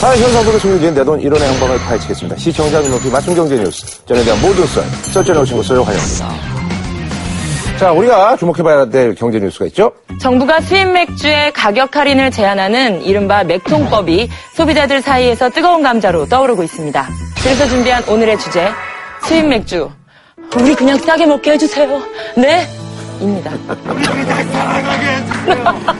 현상 속에 숨겨진 내돈 1원의 행방을 파헤치겠습니다. 시청자 눈높이 맞춤 경제 뉴스. 전에 대한 모든 썰, 썰전에 오신 것을 환영합니다. 자, 우리가 주목해봐야 될 경제 뉴스가 있죠? 정부가 수입 맥주의 가격 할인을 제한하는 이른바 맥통법이 소비자들 사이에서 뜨거운 감자로 떠오르고 있습니다. 그래서 준비한 오늘의 주제, 수입 맥주. 우리 그냥 싸게 먹게 해주세요. 네? 입니다.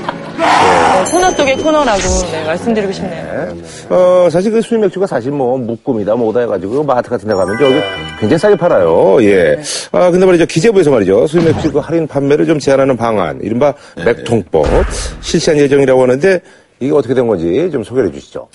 네, 코너 속의 코너라고 네, 말씀드리고 싶네요. 어, 사실 그 수입 맥주가 사실 뭐 묶음이다 뭐다 해가지고 마트 같은 데 가면 저기 굉장히 싸게 팔아요. 예. 아, 근데 말이죠. 기재부에서 말이죠. 수입 맥주 그 할인 판매를 좀 제한하는 방안, 이른바 맥통법 실시한 예정이라고 하는데 이게 어떻게 된 건지 좀 소개해 주시죠.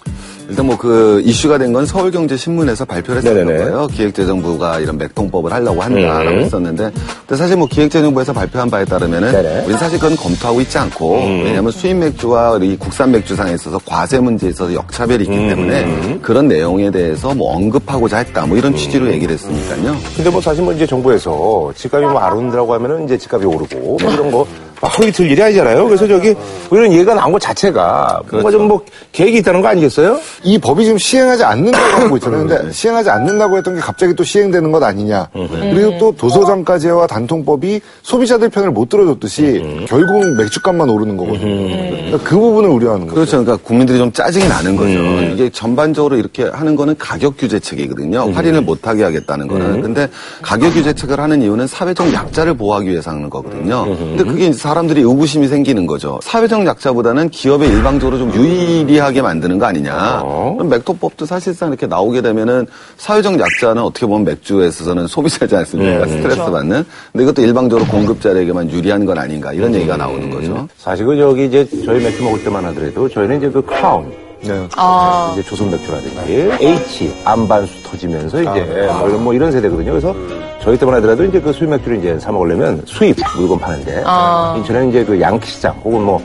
일단 뭐 그 이슈가 된 건 서울경제신문에서 발표를 했었던 네네네. 거예요. 기획재정부가 이런 맥통법을 하려고 한다라고 음. 했었는데, 근데 사실 뭐 기획재정부에서 발표한 바에 따르면은 네네. 음. 우리는 사실 그건 검토하고 있지 않고 왜냐하면 수입 맥주와 이 국산 맥주상에 있어서 과세 문제에 있어서 역차별이 있기 음. 때문에 그런 내용에 대해서 뭐 언급하고자 했다 뭐 이런 취지로 얘기를 했으니까요. 근데 뭐 사실 뭐 이제 정부에서 집값이 뭐 안 오른다고 하면은 이제 집값이 오르고 뭐 이런 거 하루 이틀 일이 아니잖아요. 그래서 저기 이런 얘기가 나온 것 자체가 뭔가 좀 뭐 계획이 있다는 거 아니겠어요? 이 법이 지금 시행하지 않는다고 하고 있잖아요. 근데 시행하지 않는다고 했던 게 갑자기 또 시행되는 것 아니냐. 그리고 또 도서장까지와 단통법이 소비자들 편을 못 들어줬듯이 결국 맥주값만 오르는 거거든요. 그러니까 그 부분을 우려하는 거죠. 그렇죠. 그러니까 국민들이 좀 짜증이 나는 거죠. 이게 전반적으로 이렇게 하는 거는 가격 규제책이거든요. 할인을 못하게 하겠다는 거는. 근데 가격 규제책을 하는 이유는 사회적 약자를 보호하기 위해서 하는 거거든요. 근데 그게 이제 사람들이 의구심이 생기는 거죠. 사회적 약자보다는 기업에 일방적으로 좀 유리하게 만드는 거 아니냐. 그럼 맥도법도 사실상 이렇게 나오게 되면은 사회적 약자는 어떻게 보면 맥주에 있어서는 소비자지 않습니까? 스트레스 받는. 근데 이것도 일방적으로 공급자에게만 유리한 건 아닌가. 이런 얘기가 나오는 거죠. 사실 그 저기 이제 저희 맥주 먹을 때만 하더라도 저희는 이제 그 크라운 네. 아, 이제 조선 맥주라든지 H 안반수 터지면서 이제 뭐 이런 뭐 이런 세대거든요. 그래서 저희 때만 하더라도 이제 그 수입 맥주를 이제 사 먹으려면 수입 물건 파는데 아. 인천에는 이제 그 양키 시장 혹은 뭐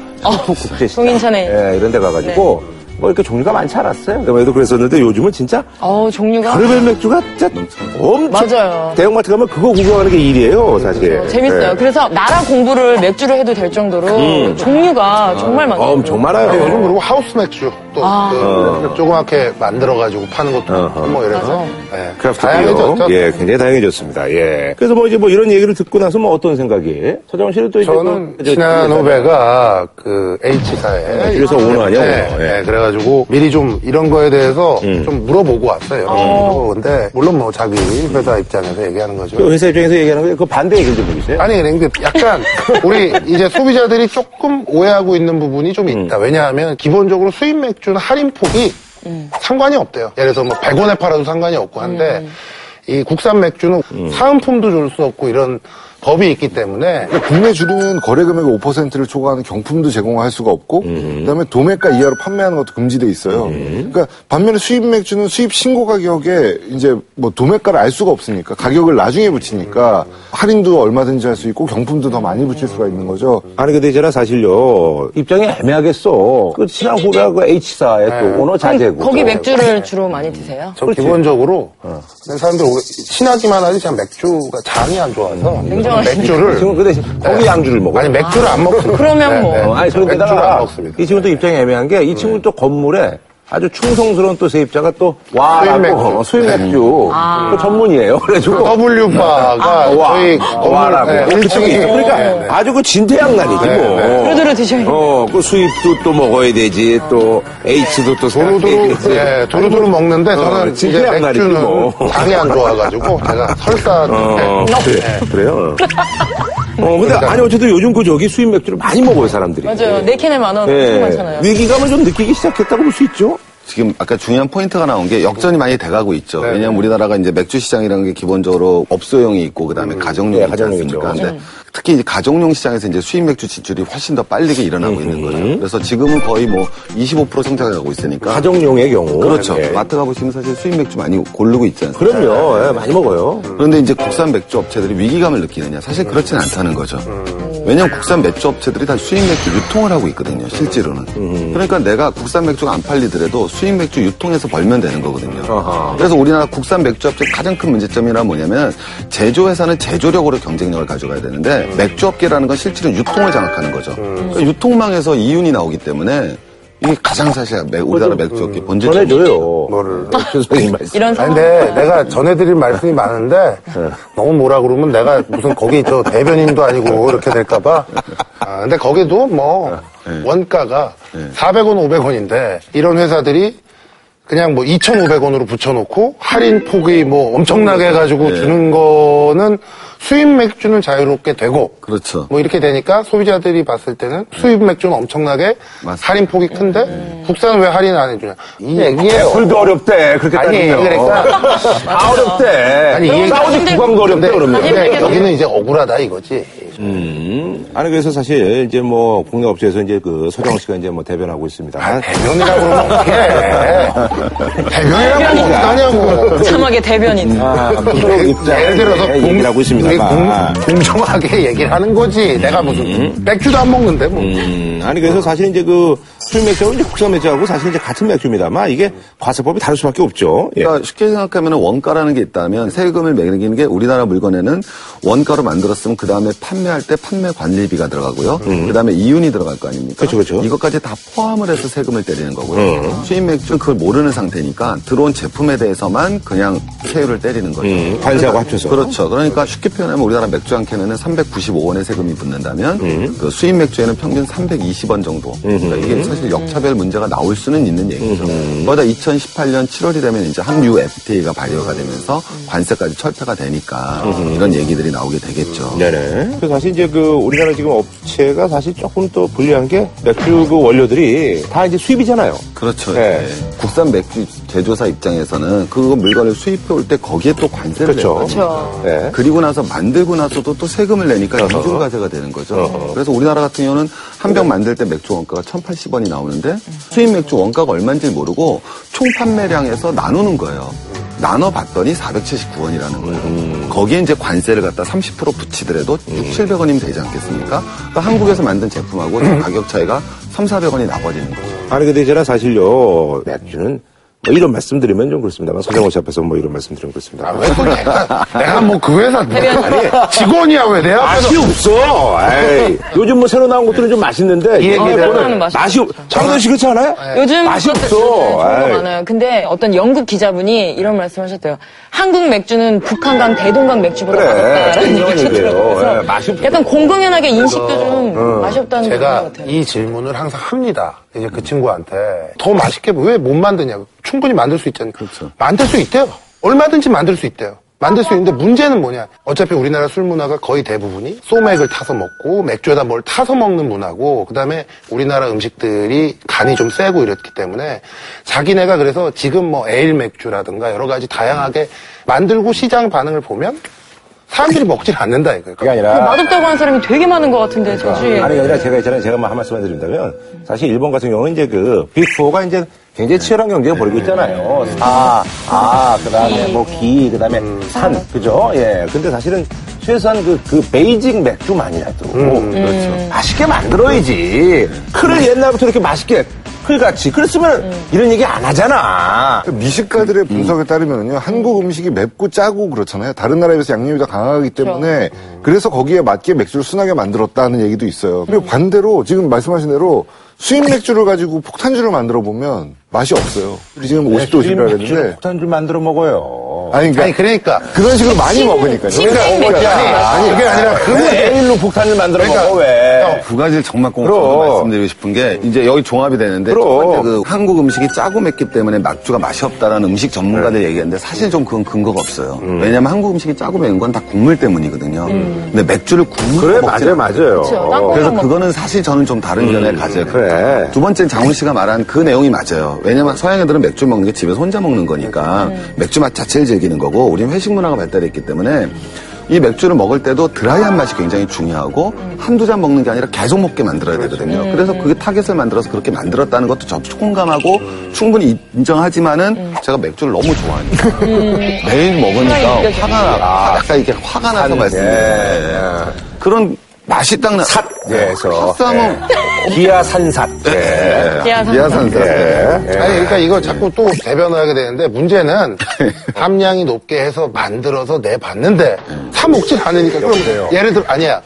국제 시장 동인천에. 예, 이런 데 가가지고 뭐 이렇게 종류가 많지 않았어요. 그때도 그랬었는데 요즘은 진짜 어, 종류가. 카르벨 맥주가 진짜 엄청 많아요. 대형마트 가면 그거 구경하는 게 일이에요, 사실. 재밌어요. 예. 그래서 나라 공부를 맥주로 해도 될 정도로 종류가 정말 많아요. 어, 엄청 많아요. 네, 요즘 그리고 하우스 맥주 또 아. 그 조그맣게 만들어가지고 파는 것도 있고 뭐 이래서 예, craft 다양해졌죠. beer. 예, 굉장히 다양해졌습니다. 예. 그래서 뭐 이제 뭐 이런 얘기를 듣고 나서 뭐 어떤 생각이? 서정훈 씨는 또 이제 저는 그, 저, 신한 후배가 그 H사에 그래서 오너하냐고? 네, 예. 네, 그래가지고 미리 좀 이런 거에 대해서 좀 물어보고 왔어요. 어, 근데 물론 뭐 자기 회사 입장에서 얘기하는 거죠. 그 회사 입장에서 얘기하는 게그 반대 얘기를 좀 해주세요. 아니, 근데 약간 우리 이제 소비자들이 조금 오해하고 있는 부분이 좀 있다. 왜냐하면 기본적으로 수입 맥주는 할인 폭이 상관이 없대요. 예를 들어서 뭐 100원에 팔아도 상관이 없고 한데 이 국산 맥주는 사은품도 줄 수 없고 이런 법이 있기 때문에 국내 주류는 거래 금액의 5%를 초과하는 경품도 제공할 수가 없고, 그다음에 도매가 이하로 판매하는 것도 금지돼 있어요. 그러니까 반면에 수입 맥주는 수입 신고 가격에 이제 뭐 도매가를 알 수가 없으니까 가격을 나중에 붙이니까 할인도 얼마든지 할 수 있고 경품도 더 많이 붙일 수가 있는 거죠. 아니 근데 제가 사실요 입장이 애매하겠어. 그 친한 후배가 그 H사의 또 오너 자제고. 거기 맥주를 주로 많이 드세요? 저 기본적으로 근데 사람들 오래 친하기만 하지 제가 맥주가 장이 안 좋아서 맥주를 지금 그 대신 거기 양주를 먹어. 아니 맥주를 안 먹습니다. 그러면 뭐. 어, 아니, 맥주를 그런데다가 안 먹습니다. 이 친구 도 입장이 애매한 게 이 친구는 또 건물에 아주 충성스러운 또 세입자가 또 와라고 맥주. 어, 수입 맥주 그 전문이에요. 그래가지고 W바가 와, 저희 건물 와라고 네, 1층이 그러니까 네, 네. 아주 그 진퇴양난이지 뭐. 두루두루 드셔야죠. 어, 그 수입도 또 먹어야 되지, 또 H도 또 생각해야지. 예, 도루도루 먹는데 저는 이제 진퇴양 날이지, 맥주는 뭐. 장이 안 좋아가지고 제가 설사 어, 네. 그래, 그래요. 어, 근데 아니 어쨌든 요즘 그 저기 수입 맥주를 많이 먹어요 사람들이. 맞아요. 네 캔에 만원 엄청 많잖아요. 위기감을 좀 느끼기 시작했다고 볼 수 있죠. 지금 아까 중요한 포인트가 나온 게 역전이 많이 돼가고 있죠. 네. 왜냐하면 우리나라가 이제 맥주 시장이라는 게 기본적으로 업소용이 있고 그다음에 가정용이 네, 있지 가정용이죠. 않습니까? 근데 특히 이제 가정용 시장에서 이제 수입 맥주 진출이 훨씬 더 빠르게 일어나고 있는 거죠. 그래서 지금은 거의 뭐 25% 성장하고 있으니까. 가정용의 경우. 그렇죠. 네. 마트 가보시면 사실 수입 맥주 많이 고르고 있지 않습니까? 그럼요. 예, 많이 먹어요. 그런데 이제 국산 맥주 업체들이 위기감을 느끼느냐? 사실 그렇진 않다는 거죠. 왜냐하면 국산 맥주 업체들이 다 수입 맥주 유통을 하고 있거든요, 실제로는. 그러니까 내가 국산 맥주가 안 팔리더라도 수입 맥주 유통해서 벌면 되는 거거든요. 아하. 그래서 우리나라 국산 맥주 업체 가장 큰 문제점이란 뭐냐면 제조회사는 제조력으로 경쟁력을 가져가야 되는데 맥주 업계라는 건 실제로 유통을 장악하는 거죠. 그러니까 유통망에서 이윤이 나오기 때문에 이게 가장 사실 맥- 우리나라 맥주 업계 본질 전해줘요. 뭐를. 교수님 말씀. 이런 아니. 근데 내가 전해드릴 말씀이 많은데 너무 뭐라 그러면 내가 무슨 거기 저 대변인도 아니고 이렇게 될까봐. 아, 근데 거기도 뭐 원가가 400원, 500원인데 이런 회사들이 그냥 뭐 2,500원으로 붙여놓고 할인 폭이 뭐 엄청나게 해가지고 주는 거는 수입 맥주는 자유롭게 되고 그렇죠. 뭐 이렇게 되니까 소비자들이 봤을 때는 수입 맥주는 엄청나게 맞습니다. 할인 폭이 큰데 국산은 왜 할인 안 해주냐 이 얘기예요. 술도 어렵대. 그렇게 아니, 따지면. 그러니까. 다 어렵대. 아니, 이 얘기- 사우디 구강도 어렵대, 근데, 그러면. 근데 여기는 이제 억울하다 이거지. 음. 아니, 그래서 사실 이제 뭐 국내 업체에서 이제 그 서정 씨가 이제 뭐 대변하고 있습니다. 아, 대변이라고 그러면 어떡해. 대변이라고 어떡하냐고. 참하게 대변인. 아, 프로 입장에 예를 들어서 예, 얘기를 하고 있습니다만. 공, 공정하게 얘기를 하는 거지. 내가 무슨 맥주도 안 먹는데 뭐. 음, 아니 그래서 사실 이제 그 수입 맥주하고 이제 국산 맥주하고 사실 이제 같은 맥주입니다만 이게 과세법이 다를 수밖에 없죠. 예. 그러니까 쉽게 생각하면 원가라는 게 있다면 세금을 매기는 게 우리나라 물건에는 원가로 만들었으면 그 다음에 판매할 때 판매 관리비가 들어가고요. 그 다음에 이윤이 들어갈 거 아닙니까? 그렇죠, 그렇죠. 이것까지 다 포함을 해서 세금을 때리는 거고요. 수입 맥주는 그걸 모르는 상태니까 들어온 제품에 대해서만 그냥 세율을 때리는 거죠. 음, 관세하고 합쳐서. 그렇죠. 그러니까 쉽게 표현하면 우리나라 맥주 한 캔에는 395원의 세금이 붙는다면 음. 그 수입 맥주에는 평균 320원 정도. 그러니까 이게 사실 역차별 문제가 나올 수는 있는 얘기죠. 거기다 2018년 7월이 되면 이제 한류 FTA가 발효가 되면서 관세까지 철폐가 되니까 이런 얘기들이 나오게 되겠죠. 네네. 그래서 사실 이제 그 우리나라 지금 업체가 사실 조금 또 불리한 게 맥주 그 원료들이 다 이제 수입이잖아요. 그렇죠. 네. 예. 국산 맥주 제조사 입장에서는 그 물건을 수입해 올 때 거기에 또 관세를 그렇죠. 내거든요. 네. 그리고 나서 만들고 나서도 또 세금을 내니까 이중과세가 되는 거죠. 그래서 우리나라 같은 경우는 한 병 만들 때 맥주 원가가 1,080원이 나오는데 수입 맥주 원가가 얼마인지 모르고 총 판매량에서 나누는 거예요. 나눠봤더니 479원이라는 거예요. 거기에 이제 관세를 갖다 30% 붙이더라도 6, 700원이면 되지 않겠습니까? 그러니까 한국에서 만든 제품하고 가격 차이가 3, 400원이 나버리는 거죠. 아니 근데 제가 사실요 맥주는 뭐 이런 말씀드리면 좀 그렇습니다만 서정호 씨 앞에서 뭐 이런 말씀드리면 그렇습니다. 아, 왜또 내가, 내가 뭐 그 회사 아니, 직원이야 왜내 앞에서 맛이 없어. 에이, 요즘 뭐 새로 나온 것들은 좀 맛있는데 이 얘기를- 새로나는 맛이 맛이 없. 장도 씨 그렇지 않아요? 요즘 맛이 없어. 네, 좋은 에이. 많아요. 근데 어떤 영국 기자분이 이런 말씀하셨대요. 한국 맥주는 북한강, 대동강 맥주보다 그래, 맛없다라는 그런 얘기가 얘기예요. 예, 맛이 없어. 약간 공공연하게 인식도 좀 맛이 없다는 거 제가 같아요. 이 질문을 항상 합니다. 이제 그 친구한테 더 맛있게 왜 못 만드냐고. 충 분히 만들 수 있잖아요. 그렇죠. 만들 수 있대요. 얼마든지 만들 수 있대요. 만들 수 있는데 문제는 뭐냐. 어차피 우리나라 술 문화가 거의 대부분이 소맥을 타서 먹고 맥주에다 뭘 타서 먹는 문화고 그다음에 우리나라 음식들이 간이 좀 세고 이렇기 때문에 자기네가 그래서 지금 뭐 에일 맥주라든가 여러 가지 다양하게 만들고 시장 반응을 보면 사람들이 먹질 않는다 이거예요. 그게 아니라 맛없다고 하는 사람이 되게 많은 것 같은데 저 주위에. 아니, 아니라 제가 있잖아요. 제가 뭐한 말씀만 드린다면, 사실 일본 같은 경우는 이제 그, big 4가 이제 굉장히 치열한 경쟁을 벌이고 있잖아요. 사, 아, 그 다음에 뭐 기, 그 다음에 산, 그죠? 예. 근데 사실은 최소한 그, 그 basic 맥주만이라도 그렇죠. 맛있게 만들어야지. 클을 옛날부터 이렇게 맛있게 클같이. 그랬으면 이런 얘기 안 하잖아. 그 미식가들의 분석에 따르면요 한국 음식이 맵고 짜고 그렇잖아요. 다른 나라에 비해서 양념이 더 강하기 때문에 그래서 거기에 맞게 맥주를 순하게 만들었다는 얘기도 있어요. 그리고 반대로 지금 말씀하신 대로 수입 맥주를 가지고 폭탄주를 만들어 보면 맛이 없어요. 지금 50도씩이라 맥주를 그랬는데. 폭탄주 만들어 먹어요. 아니 그러니까 아니 그러니까 그런 식으로 많이 먹으니까요 칭칭 그러니까 맥주. 아니, 아니 그게 아니라 왜 그게 에일로 폭탄을 만들어 그러니까 먹어, 왜? 두 가지를 정말 그럼. 말씀드리고 싶은 게 이제 여기 종합이 되는데 그럼. 첫 번째 그 한국 음식이 짜고 맵기 때문에 맥주가 맛이 없다라는 음식 전문가들 얘기했는데 사실 좀 그건 근거가 없어요. 왜냐면 한국 음식이 짜고 매운 건 다 국물 때문이거든요. 근데 맥주를 국물로 그래, 먹지 맞아요, 맞아요. 그렇죠. 어. 그래서 먹- 그거는 사실 저는 좀 다른 견해를 가져요. 그래. 두 번째는 장훈 씨가 말한 그 내용이 맞아요. 왜냐면 서양 애들은 맥주 먹는 게 집에서 혼자 먹는 거니까 맥주 맛 자체를 즐기는 거고 우리는 회식 문화가 발달했기 때문에 이 맥주를 먹을 때도 드라이한 맛이 굉장히 중요하고 한두 잔 먹는 게 아니라 계속 먹게 만들어야 되거든요. 그래서 그게 타겟을 만들어서 그렇게 만들었다는 것도 저도 공감하고 충분히 인정하지만은 제가 맥주를 너무 좋아하니까 매일 먹으니까 화가 나, 약간 이렇게 화가 나서 하는데. 말씀드려요. 그런 맛이 딱 나. 삿, 예에서 카스하면 예. 기아 산삿. 예. 기아산사. 예. 아니 그러니까 이거 자꾸 또 대변하게 되는데 문제는 함량이 높게 해서 만들어서 내 봤는데 사 먹질 않으니까 그럼 예를 들어 아니야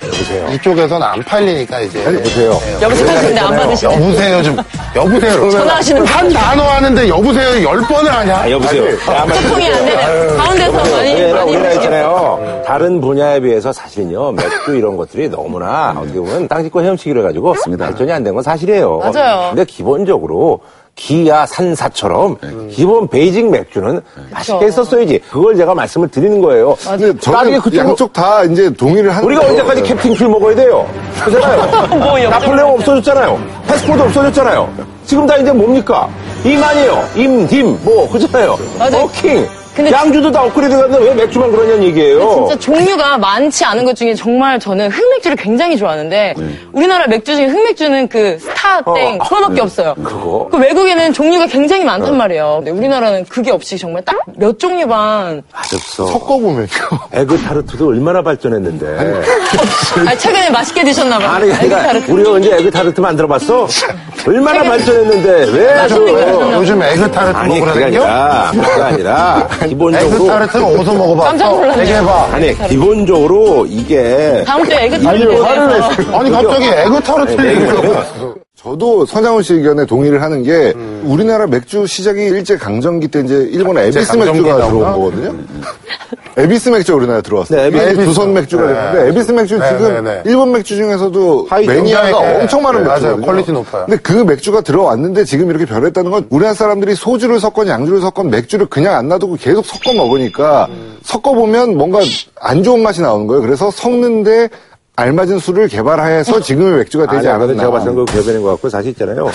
이쪽에서는 안 팔리니까 이제 보세요. 여보세요 하시는데 안 받으시네. 여보세요 좀 여보세요 전화하시는 한 단어 하는데 여보세요 열 번을 하냐 아, 여보세요. 야, 아마 소통이 안 되네. 가운데서 많이 우리나라, 많이 우리나라. 있잖아요. 다른 분야에 비해서 사실은요, 맥주 이런 것들이 너무나 어떻게 보면 땅 짚고 헤엄치기로 해가지고 발전이 안 된 건 사실이에요. 맞아요. 근데 기본적으로 기아 산사처럼 기본 basic 맥주는 맛있게 했었어야지. 그걸 제가 말씀을 드리는 거예요. 근데 저는 그쪽으로- 양쪽 다 이제 동의를 하는 우리가 거예요. 언제까지 캡틴큐를 먹어야 돼요? 그잖아요. 뭐 나폴레옹 없어졌잖아요. 패스포트 없어졌잖아요. 지금 다 이제 뭡니까? 임안이요. 임, 딤, 뭐, 그잖아요. 맞아요. 버킹. 근데 양주도 다 업그레이드 갔는데 왜 맥주만 그러냐는 얘기예요. 진짜 종류가 많지 않은 것 중에 정말 저는 흑맥주를 굉장히 좋아하는데 우리나라 맥주 중에 흑맥주는 그 스타 땡 어. 그거밖에 없어요. 그거? 그 외국에는 종류가 굉장히 많단 말이에요. 근데 우리나라는 그게 없이 정말 딱 몇 종류만. 맛없어. 섞어보면요. 에그 타르트도 얼마나 발전했는데. 아 최근에 맛있게 드셨나 봐요. 아니, 그러니까 에그타르트. 우리 언제 에그 타르트 만들어봤어? 얼마나 발전했는데 왜 맛있는 거 그, 요즘 에그타르트 아니, 그게 먹으라는겨? 아니라, 그게 아니라, 기본적으로. 에그 타르트는 어디서 먹어봤어? 깜짝 놀랐네요. 얘기해봐 아니, 기본적으로 이게. 다음 주에 에그 타르트에 대해서 아니 갑자기 에그 타르트 아니, 얘기를 내가 해. 저도 서장훈 씨 의견에 동의를 하는 게 우리나라 맥주 시작이 일제 강점기 때 이제 일본 에비스 맥주가? 들어온 거거든요. 에비스 맥주가 우리나라에 들어왔어요. 네, 에비스 네, 두산 맥주가 네. 됐는데 에비스 맥주 네, 지금 네, 네. 일본 맥주 중에서도 매니아가 엄청 많은 네, 맞아요. 맥주거든요. quality 높아요. 근데 그 맥주가 들어왔는데 지금 이렇게 변했다는 건 우리나라 사람들이 소주를 섞건 양주를 섞건 맥주를 그냥 안 놔두고 계속 섞어 먹으니까 섞어 보면 뭔가 안 좋은 맛이 나오는 거예요. 그래서 섞는데 알맞은 술을 개발해서 지금의 맥주가 되지 아니, 않았나. 제가 봤을 때그 개변인 것 같고 사실 있잖아요.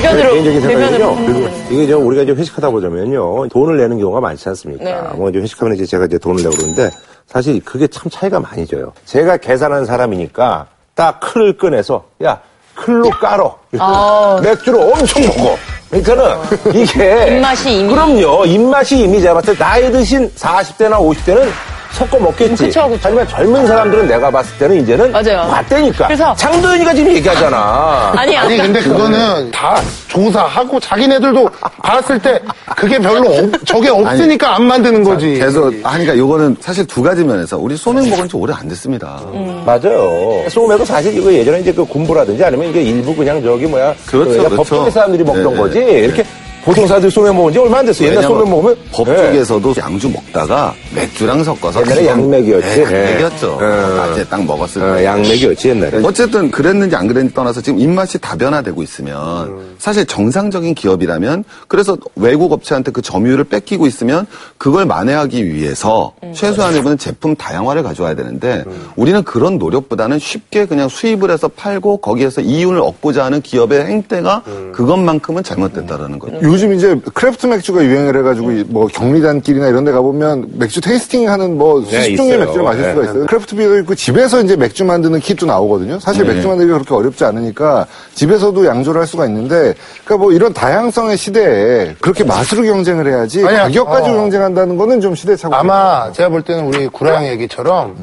대변으로 개인적인 생각이죠. 그리고 이게 저 우리가 이제 회식하다 보자면요. 돈을 내는 경우가 많지 않습니까? 네. 뭐 이제 회식하면 이제 제가 이제 돈을 내고 그러는데 사실 그게 참 차이가 많이 져요. 제가 계산한 사람이니까 딱 클을 꺼내서 야, 클로 깔어. 아. 맥주를 엄청 먹어. 그러니까는 이게 입맛이 이미- 그럼요. 입맛이 이미 제가 봤을 때 나이 드신 40대나 50대는 섞어 먹겠지. 그쵸, 그쵸. 하지만 젊은 사람들은 내가 봤을 때는 이제는 맞아요. 봤다니까. 그래서- 장도연이가 지금 얘기하잖아. 아니 아니 근데 그거는 다 조사하고 자기네들도 봤을 때 그게 별로 없, 저게 없으니까 안 만드는 거지. 계속 하니까 요거는 사실 두 가지 면에서 우리 소맥 먹은 지 오래 안 됐습니다. 음. 맞아요. 소맥도 사실 이거 예전에 이제 그 군부라든지 아니면 이게 일부 그냥 저기 뭐야. 그렇죠, 그냥 그렇죠. 법조계 사람들이 먹던 네, 거지. 네. 이렇게 보통 사람들이 소맥 먹은 지 얼마 안 됐어. 옛날 소맥 먹으면. 법 네. 쪽에서도 양주 먹다가 맥주랑 섞어서 옛날에 양맥이었지. 네, 양맥이었죠. 네. 어. 낮에 딱 먹었을 때. 어, 양맥이었지 옛날에. 어쨌든 그랬는지 안 그랬는지 떠나서 지금 입맛이 다변화되고 있으면 음. 사실 정상적인 기업이라면 그래서 외국 업체한테 그 점유율을 뺏기고 있으면 그걸 만회하기 위해서 음. 최소한의 제품 다양화를 가져와야 되는데 우리는 그런 노력보다는 쉽게 그냥 수입을 해서 팔고 거기에서 이윤을 얻고자 하는 기업의 행태가 음. 그것만큼은 잘못됐다라는 거죠. 요즘 이제 craft 맥주가 유행을 해가지고 이뭐 경리단길이나 이런 데 가보면 맥주 tasting 하는 뭐 네, 수십 종류의 있어요. 맥주를 마실 네. 수가 있어요. craft beer도 있고 집에서 이제 맥주 만드는 kit도 나오거든요. 사실 맥주 만들기가 그렇게 어렵지 않으니까 집에서도 양조를 할 수가 있는데 그러니까 뭐 이런 다양성의 시대에 그렇게 맛으로 경쟁을 해야지 아니야, 가격 가지고 어. 경쟁한다는 거는 좀 시대착오. 아마 제가 볼 때는 우리 구라양 얘기처럼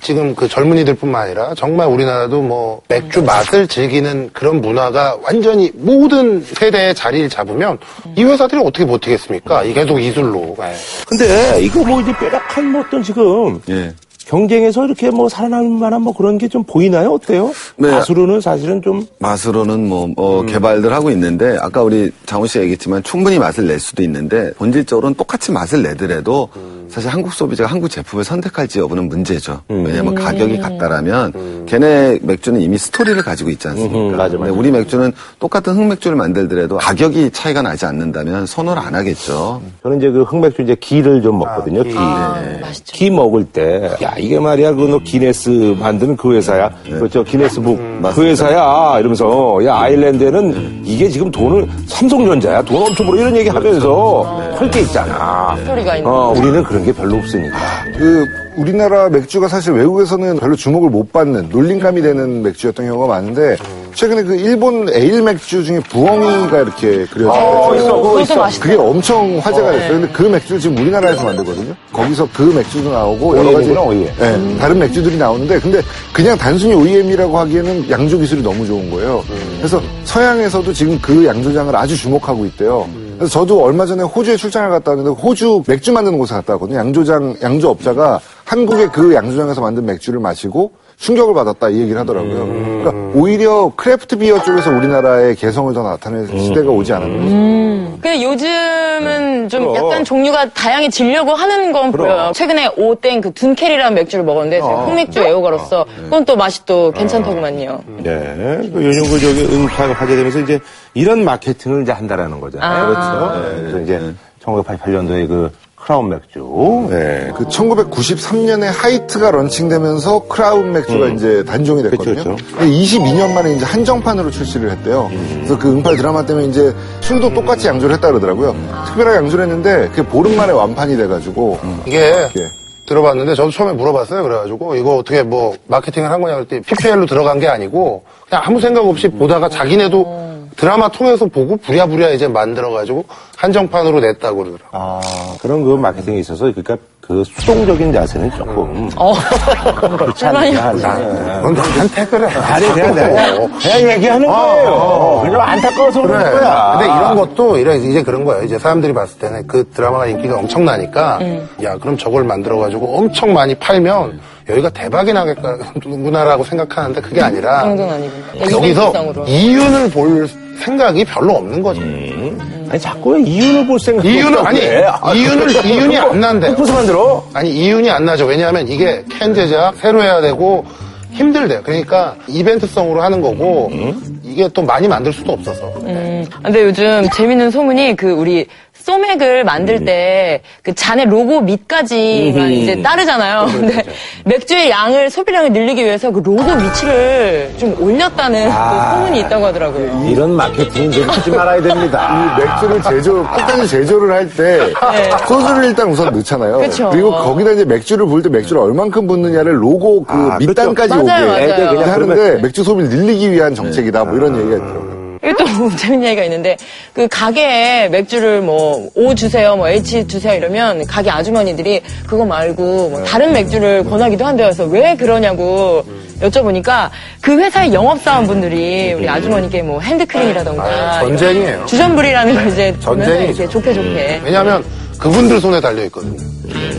지금 그 젊은이들뿐만 아니라 정말 우리나라도 뭐 맥주 맛을 즐기는 그런 문화가 완전히 모든 세대의 자리를 잡으면 이 회사들이 어떻게 버티겠습니까? 이 계속 이술로. 네. 근데 이거 뭐 이제 뾰족한 뭐 어떤 지금 예. 경쟁에서 이렇게 뭐 살아남을 만한 뭐 그런 게 좀 보이나요? 어때요? 네. 맛으로는 사실은 좀 맛으로는 뭐, 어, 개발들 하고 있는데 아까 우리 장훈 씨가 얘기했지만 충분히 맛을 낼 수도 있는데 본질적으로는 똑같이 맛을 내더라도 사실 한국 소비자가 한국 제품을 선택할지 여부는 문제죠. 왜냐하면 가격이 같다라면 걔네 맥주는 이미 스토리를 가지고 있지 않습니까? 음, 맞아, 맞아. 근데 우리 맥주는 똑같은 흑맥주를 만들더라도 가격이 차이가 나지 않는다면 선호를 안 하겠죠. 저는 이제 그 흑맥주 이제 기를 좀 먹거든요. 기. 네. 맛있죠. 기 먹을 때, 야, 이게 말이야, 그, 너 기네스 만드는 그 회사야. 그렇죠. 기네스북. 그 회사야. 이러면서, 야, 아일랜드에는 이게 지금 돈을, 삼성전자야. 돈 엄청 벌어. 이런 얘기 하면서 할 게 있잖아. 스토리가 있는 어, 우리는 그런 게 별로 없으니까. 그 우리나라 맥주가 사실 외국에서는 별로 주목을 못 받는 놀림감이 되는 맥주였던 경우가 많은데 최근에 그 일본 에일 맥주 중에 부엉이가 이렇게 그려져 어, 있어요. 있어, 그거 있어. 그게 엄청 화제가 됐어요. 근데 그 맥주를 지금 우리나라에서 만들거든요. 거기서 그 맥주도 나오고 여러 가지 OEM 이구나, OEM. 네, 다른 맥주들이 나오는데 근데 그냥 단순히 OEM이라고 하기에는 양조 기술이 너무 좋은 거예요. 그래서 서양에서도 지금 그 양조장을 아주 주목하고 있대요. 그래서 저도 얼마 전에 호주에 출장을 갔다 왔는데 호주 맥주 만드는 곳에 갔다 왔거든요. 양조장 양조 업자가 한국의 그 양조장에서 만든 맥주를 마시고 충격을 받았다 이 얘기를 하더라고요. 그러니까 오히려 craft beer 쪽에서 우리나라의 개성을 더 나타낼 시대가 오지 않았나. 근데 요즘은 좀 그럼. 약간 종류가 다양해지려고 하는 건 보여요. 최근에 오땡 그 둔켈이라는 맥주를 먹었는데 제가 흑맥주 애호가로서 그건 또 맛이 또 괜찮더구만요. 네. 그 요즘 그 저기 음파가 화제되면서 이제 이런 마케팅을 이제 한다라는 거잖아요. 아. 그렇죠. 네, 그래서 이제 1988년도에 그 크라운 맥주. 네. 그 1993년에 하이트가 런칭되면서 크라운 맥주가 이제 단종이 됐거든요. 그쵸, 그쵸. 근데 22년 만에 이제 한정판으로 출시를 했대요. 그래서 그 응팔 드라마 때문에 이제 술도 똑같이 양조를 했다 그러더라고요. 특별하게 양조를 했는데 그게 보름 만에 완판이 돼가지고 이게 예. 들어봤는데 저도 처음에 물어봤어요. 그래가지고 이거 어떻게 뭐 마케팅을 한 거냐 그랬더니 PPL로 들어간 게 아니고 그냥 아무 생각 없이 보다가 자기네도 드라마 통해서 보고 부랴부랴 이제 만들어가지고 한정판으로 냈다고 그러더라고요. 아, 그런 그 마케팅에 있어서 그러니까 그 수동적인 자세는 조금 어. 그렇지 않나. 불만이야. 넌 나한테 그래. 아니, 그냥 내가, 그냥 얘기하는 거예요. 그냥 안타까워서 그래. 그러는 거야. 근데 이런 것도 이래 이제 그런 거예요. 이제 사람들이 봤을 때는 그 드라마가 인기가 엄청나니까 야 그럼 저걸 만들어 가지고 엄청 많이 팔면 여기가 대박이 나겠구나라고 생각하는데 그게 아니라. 여기서. 이윤을 볼 생각이 별로 없는 거죠. 아니, 자꾸 왜 이윤을 볼 생각 이윤은 아니 이윤을 이윤이 안 난대요. 무슨 만들어? 아니 이윤이 안 나죠. 왜냐하면 이게 캔 제작 새로 해야 되고 힘들대요. 그러니까 이벤트성으로 하는 거고 이게 또 많이 만들 수도 없어서. 음, 근데 요즘 재밌는 소문이 그 우리 소맥을 만들 때 그 잔의 로고 밑까지만 이제 따르잖아요. 근데 맥주의 양을 소비량을 늘리기 위해서 그 로고 위치를 좀 올렸다는 그 소문이 있다고 하더라고요. 이런 마케팅 좀 하지 말아야 됩니다. 이 맥주를 제조, 끝까지 제조를 할 때 소주를 일단 우선 넣잖아요. 그쵸. 리고 거기다 이제 맥주를 부을 때 맥주를 얼만큼 붓느냐를 로고 그 아, 밑단까지 그렇죠. 오게 맞아요, 맞아요. 애들 그냥 하는데 맥주 소비를 늘리기 위한 정책이다 뭐 이런 얘기가 있더라고요. 이게 또 재밌는 얘기가 있는데 그 가게에 맥주를 뭐 O 주세요, 뭐 H 주세요 이러면 가게 아주머니들이 그거 말고 뭐 다른 맥주를 권하기도 한대요. 그래서 왜 그러냐고 여쭤보니까 그 회사의 영업사원분들이 우리 아주머니께 뭐 핸드크림이라던가 아, 전쟁이에요. 주전부리라는 걸 이제 전쟁이죠. 이렇게 좋게 좋게 왜냐하면 그분들 손에 달려 있거든요.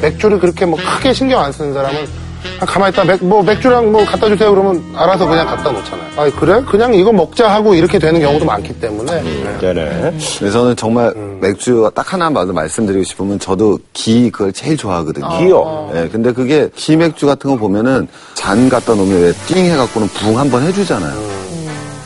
맥주를 그렇게 뭐 크게 신경 안 쓰는 사람은 아, 가만히 있다 맥, 뭐 맥주랑 뭐 갖다 주세요 그러면 알아서 그냥 갖다 놓잖아요. 아 그래? 그냥 이거 먹자 하고 이렇게 되는 경우도 많기 때문에 네 네. 그래서 저는 정말 맥주 딱 하나 만 말씀드리고 싶으면 저도 기 그걸 제일 좋아하거든요. 기요. 예, 근데 그게 기 맥주 같은 거 보면은 잔 갖다 놓으면 왜 띵 해갖고는 붕 한번 해주잖아요.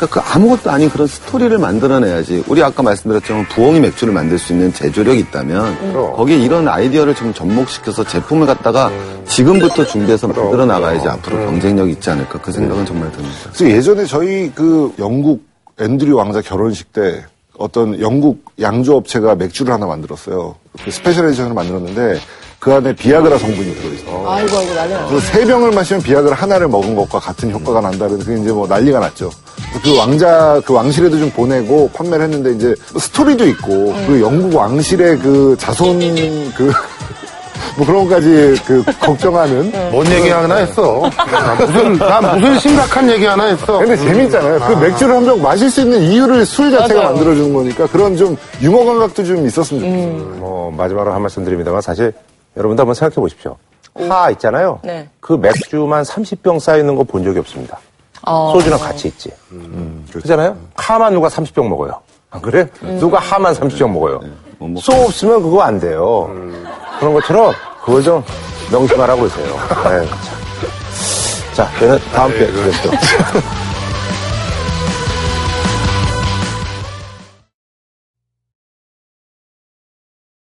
그러니까 그 아무것도 아닌 그런 스토리를 만들어내야지. 우리 아까 말씀드렸지만 부엉이 맥주를 만들 수 있는 제조력이 있다면 거기에 이런 아이디어를 좀 접목시켜서 제품을 갖다가 지금부터 준비해서 만들어 나가야지 앞으로 경쟁력이 있지 않을까 그 생각은 정말 듭니다. 그래서 예전에 저희 그 영국 앤드류 왕자 결혼식 때 어떤 영국 양조업체가 맥주를 하나 만들었어요. 그 special edition을 만들었는데 그 안에 비아그라 성분이 들어있어. 아이고 아이고 난리 났네. 그래서 세 병을 마시면 비아그라 하나를 먹은 것과 같은 효과가 난다는 그게 이제 뭐 난리가 났죠. 그 왕자 그 왕실에도 좀 보내고 판매를 했는데 이제 스토리도 있고 그 영국 왕실의 그 자손 그 뭐 그런 것까지 그 걱정하는 뭔 얘기 하나 했어. 나 무슨 나 무슨 심각한 얘기 하나 했어. 근데 재밌잖아요. 그 맥주를 한 병 마실 수 있는 이유를 술 자체가 맞아요. 만들어주는 거니까 그런 좀 유머 감각도 좀 있었으면 좋겠어요. 뭐 마지막으로 한 말씀 드립니다만 사실 여러분도 한번 생각해 보십시오. 하 있잖아요. 네. 그 맥주만 30병 쌓여 있는 거 본 적이 없습니다. 어. 소주랑 같이 있지. 그렇잖아요. 하만 누가 30병 먹어요. 안 그래? 누가 하만 30병 먹어요. 뭐 먹- 소 없으면 그거 안 돼요. 그런 것처럼 그걸 좀 명심하라고 그러세요. 네, 참. 자, 저는 다음 주에 뵙겠습니다.